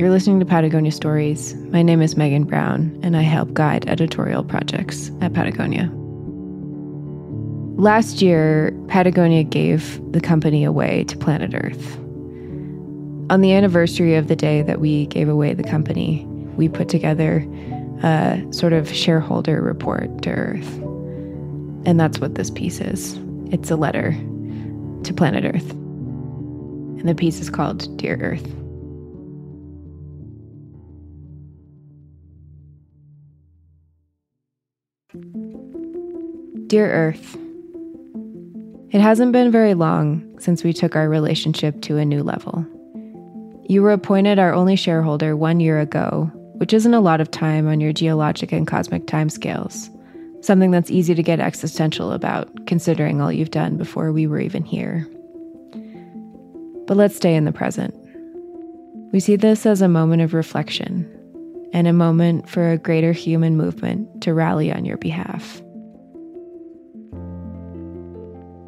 You're listening to Patagonia Stories. My name is Meaghen Brown, and I help guide editorial projects at Patagonia. Last year, Patagonia gave the company away to Planet Earth. On the anniversary of the day that we gave away the company, we put together a sort of shareholder report to Earth. And that's what this piece is it's a letter to Planet Earth. And the piece is called Dear Earth. Dear Earth, it hasn't been very long since we took our relationship to a new level. You were appointed our only shareholder one year ago, which isn't a lot of time on your geologic and cosmic timescales, something that's easy to get existential about, considering all you've done before we were even here. But let's stay in the present. We see this as a moment of reflection and a moment for a greater human movement to rally on your behalf.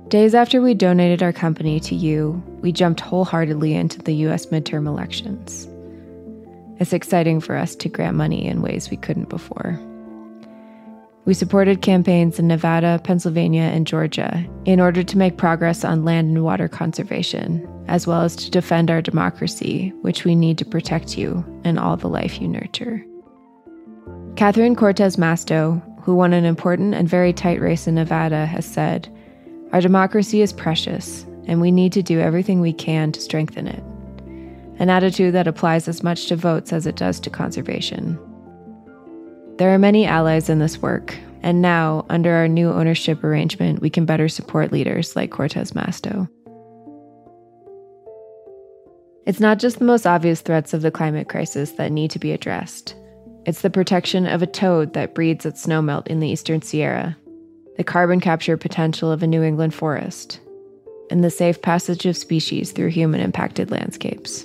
Days after we donated our company to you, we jumped wholeheartedly into the US midterm elections. It's exciting for us to grant money in ways we couldn't before. We supported campaigns in Nevada, Pennsylvania, and Georgia in order to make progress on land and water conservation, as well as to defend our democracy, which we need to protect you and all the life you nurture. Catherine Cortez Masto, who won an important and very tight race in Nevada, has said, our democracy is precious, and we need to do everything we can to strengthen it. An attitude that applies as much to votes as it does to conservation. There are many allies in this work, and now, under our new ownership arrangement, we can better support leaders like Cortez Masto. It's not just the most obvious threats of the climate crisis that need to be addressed. It's the protection of a toad that breeds at snowmelt in the eastern Sierra, the carbon capture potential of a New England forest, and the safe passage of species through human impacted landscapes.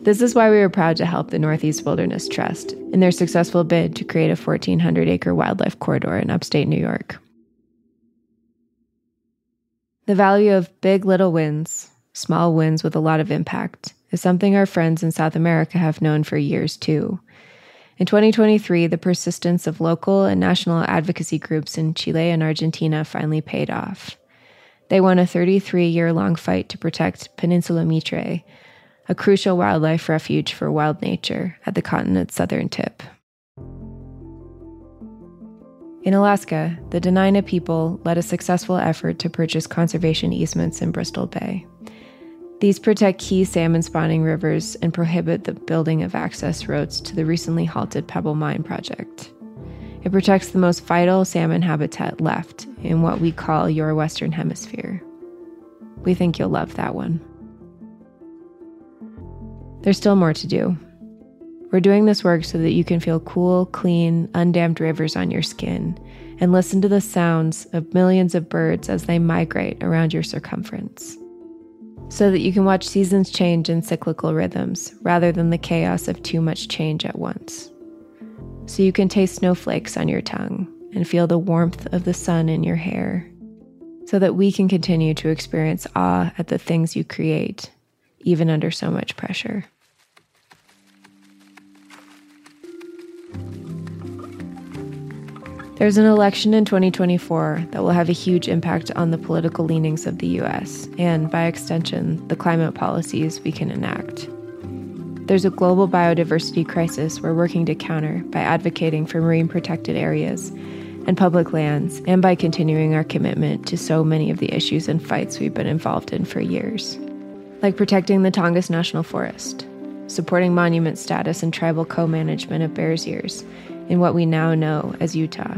This is why we are proud to help the Northeast Wilderness Trust in their successful bid to create a 1,400 acre wildlife corridor in upstate New York. The value of big little wins, small wins with a lot of impact, is something our friends in South America have known for years too, in 2023, the persistence of local and national advocacy groups in Chile and Argentina finally paid off. They won a 33 year long fight to protect Peninsula Mitre, a crucial wildlife refuge for wild nature at the continent's southern tip. In Alaska, the Dena'ina people led a successful effort to purchase conservation easements in Bristol Bay. These protect key salmon spawning rivers and prohibit the building of access roads to the recently halted Pebble Mine project. It protects the most vital salmon habitat left in what we call your Western Hemisphere. We think you'll love that one. There's still more to do. We're doing this work so that you can feel cool, clean, undammed rivers on your skin and listen to the sounds of millions of birds as they migrate around your circumference so that you can watch seasons change in cyclical rhythms rather than the chaos of too much change at once. So you can taste snowflakes on your tongue and feel the warmth of the sun in your hair, so that we can continue to experience awe at the things you create, even under so much pressure. There's an election in 2024 that will have a huge impact on the political leanings of the US and, by extension, the climate policies we can enact. There's a global biodiversity crisis we're working to counter by advocating for marine protected areas and public lands and by continuing our commitment to so many of the issues and fights we've been involved in for years, like protecting the Tongass National Forest, supporting monument status and tribal co management of Bears Ears in what we now know as Utah,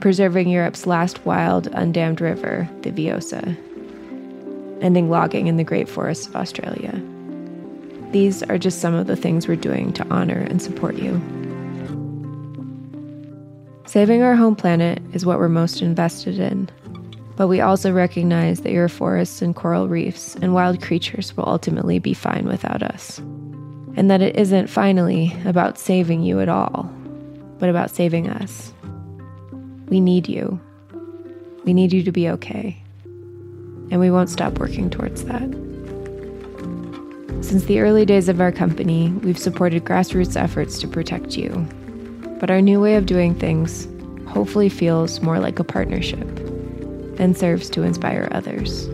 preserving Europe's last wild, undammed river, the Vjosa, ending logging in the Great Forests of Australia. These are just some of the things we're doing to honor and support you. Saving our home planet is what we're most invested in, but we also recognize that your forests and coral reefs and wild creatures will ultimately be fine without us. And that it isn't finally about saving you at all, but about saving us. We need you. We need you to be okay. And we won't stop working towards that. Since the early days of our company, we've supported grassroots efforts to protect you. But our new way of doing things hopefully feels more like a partnership and serves to inspire others.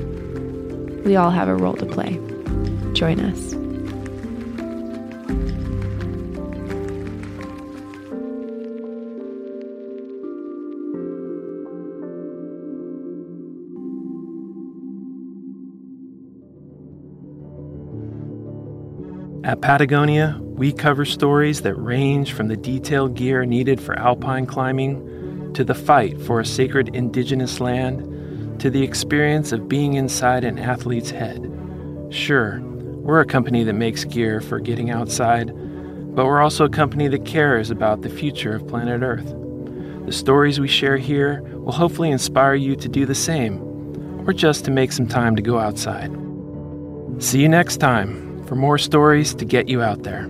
We all have a role to play. Join us. At Patagonia, we cover stories that range from the detailed gear needed for alpine climbing to the fight for a sacred indigenous land to the experience of being inside an athlete's head. Sure, we're a company that makes gear for getting outside, but we're also a company that cares about the future of planet Earth. The stories we share here will hopefully inspire you to do the same, or just to make some time to go outside. See you next time for more stories to get you out there.